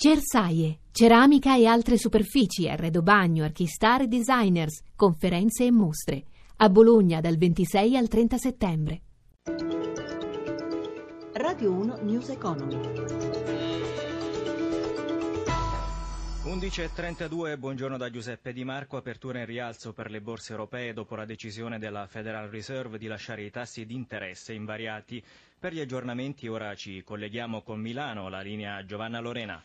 Cersaie, ceramica e altre superfici, arredo bagno, archistar e designers, conferenze e mostre. A Bologna dal 26 al 30 settembre. Radio 1 News Economy. 11.32, buongiorno da Giuseppe Di Marco, apertura in rialzo per le borse europee dopo la decisione della Federal Reserve di lasciare i tassi di interesse invariati. Per gli aggiornamenti ora ci colleghiamo con Milano, la linea Giovanna Lorena.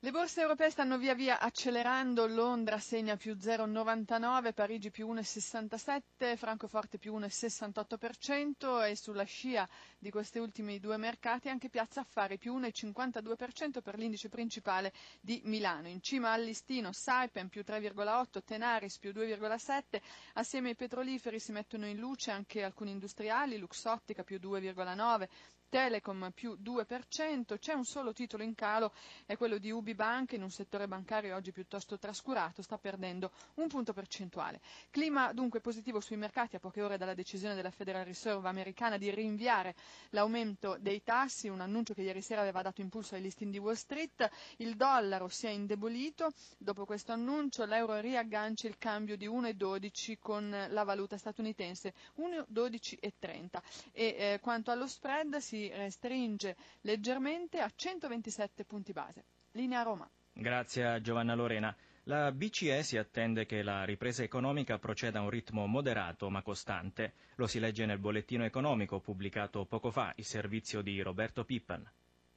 Le borse europee stanno via via accelerando, Londra segna più 0,99, Parigi più 1,67, Francoforte più 1,68% e sulla scia di questi ultimi due mercati anche Piazza Affari più 1,52% per l'indice principale di Milano. In cima al listino Saipem più 3,8, Tenaris più 2,7, assieme ai petroliferi si mettono in luce anche alcuni industriali, Luxottica più 2,9, Telecom più 2%, c'è un solo titolo in calo, è quello di Ubi Bank, in un settore bancario oggi piuttosto trascurato, sta perdendo un punto percentuale. Clima dunque positivo sui mercati a poche ore dalla decisione della Federal Reserve americana di rinviare l'aumento dei tassi, un annuncio che ieri sera aveva dato impulso ai listini di Wall Street, il dollaro si è indebolito, dopo questo annuncio l'euro riaggancia il cambio di 1,12 con la valuta statunitense 1,12,30 e eh, quanto allo spread si si restringe leggermente a 127 punti base. Linea Roma. Grazie a Giovanna Lorena. La BCE si attende che la ripresa economica proceda a un ritmo moderato ma costante. Lo si legge nel bollettino economico pubblicato poco fa, il servizio di Roberto Pippan.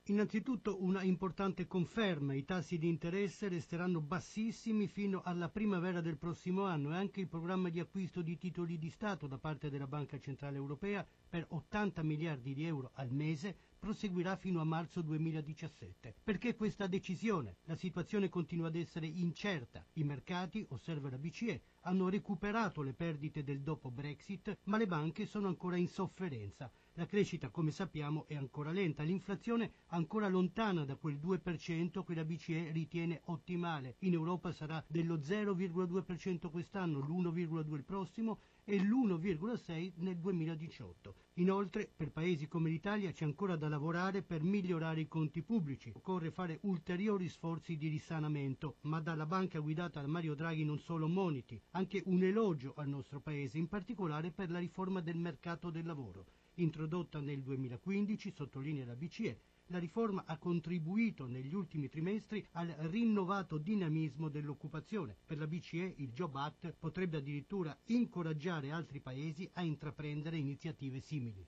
Innanzitutto una importante conferma, i tassi di interesse resteranno bassissimi fino alla primavera del prossimo anno e anche il programma di acquisto di titoli di Stato da parte della Banca Centrale Europea per 80 miliardi di euro al mese proseguirà fino a marzo 2017. Perché questa decisione? La situazione continua ad essere incerta. I mercati, osserva la BCE, hanno recuperato le perdite del dopo Brexit, ma le banche sono ancora in sofferenza. La crescita, come sappiamo, è ancora lenta, l'inflazione ancora lontana da quel 2% che la BCE ritiene ottimale. In Europa sarà dello 0,2% quest'anno, l'1,2% il prossimo e l'1,6% nel 2018. Inoltre, per paesi come l'Italia c'è ancora da lavorare per migliorare i conti pubblici. Occorre fare ulteriori sforzi di risanamento, ma dalla banca guidata da Mario Draghi non solo moniti, anche un elogio al nostro paese, in particolare per la riforma del mercato del lavoro introdotta nel 2015, sottolinea la BCE, la riforma ha contribuito negli ultimi trimestri al rinnovato dinamismo dell'occupazione. Per la BCE il Job Act potrebbe addirittura incoraggiare altri paesi a intraprendere iniziative simili.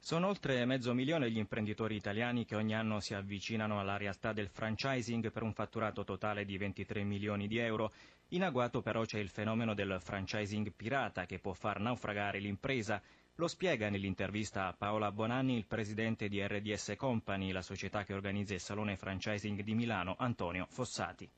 Sono oltre mezzo milione gli imprenditori italiani che ogni anno si avvicinano alla realtà del franchising per un fatturato totale di 23 milioni di euro. In agguato però c'è il fenomeno del franchising pirata che può far naufragare l'impresa lo spiega nell'intervista a Paola Bonanni il presidente di RDS Company, la società che organizza il Salone Franchising di Milano, Antonio Fossati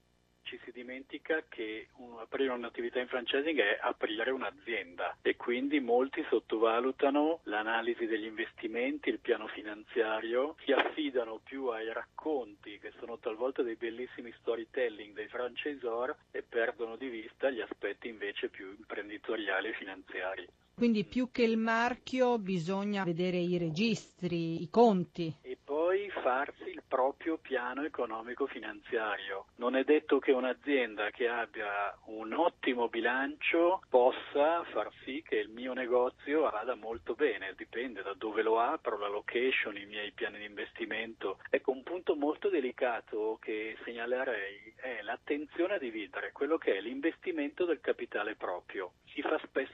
ci si dimentica che aprire un'attività in franchising è aprire un'azienda e quindi molti sottovalutano l'analisi degli investimenti, il piano finanziario, si affidano più ai racconti che sono talvolta dei bellissimi storytelling dei franchisor e perdono di vista gli aspetti invece più imprenditoriali e finanziari. Quindi più che il marchio bisogna vedere i registri, i conti. E poi farsi il proprio piano economico finanziario. Non è detto che un'azienda che abbia un ottimo bilancio possa far sì che il mio negozio vada molto bene, dipende da dove lo apro, la location, i miei piani di investimento. Ecco, un punto molto delicato che segnalerei è l'attenzione a dividere quello che è l'investimento del capitale proprio. Si fa spesso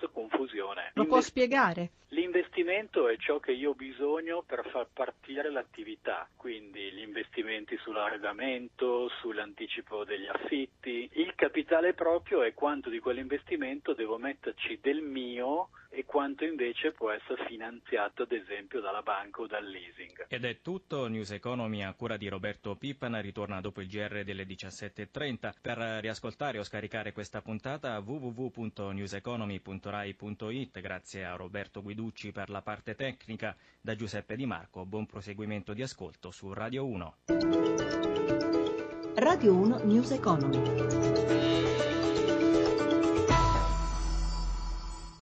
può spiegare? L'investimento è ciò che io ho bisogno per far partire l'attività, quindi gli investimenti sull'arredamento, sull'anticipo degli affitti. Il capitale proprio è quanto di quell'investimento devo metterci del mio e quanto invece può essere finanziato ad esempio dalla banca o dal leasing. Ed è tutto, News Economy a cura di Roberto Pippan ritorna dopo il GR delle 17.30. Per riascoltare o scaricare questa puntata www.newseconomy.rai.it grazie a Roberto Guiducci per la parte tecnica, da Giuseppe Di Marco, buon proseguimento di ascolto su Radio 1. Radio 1 News Economy.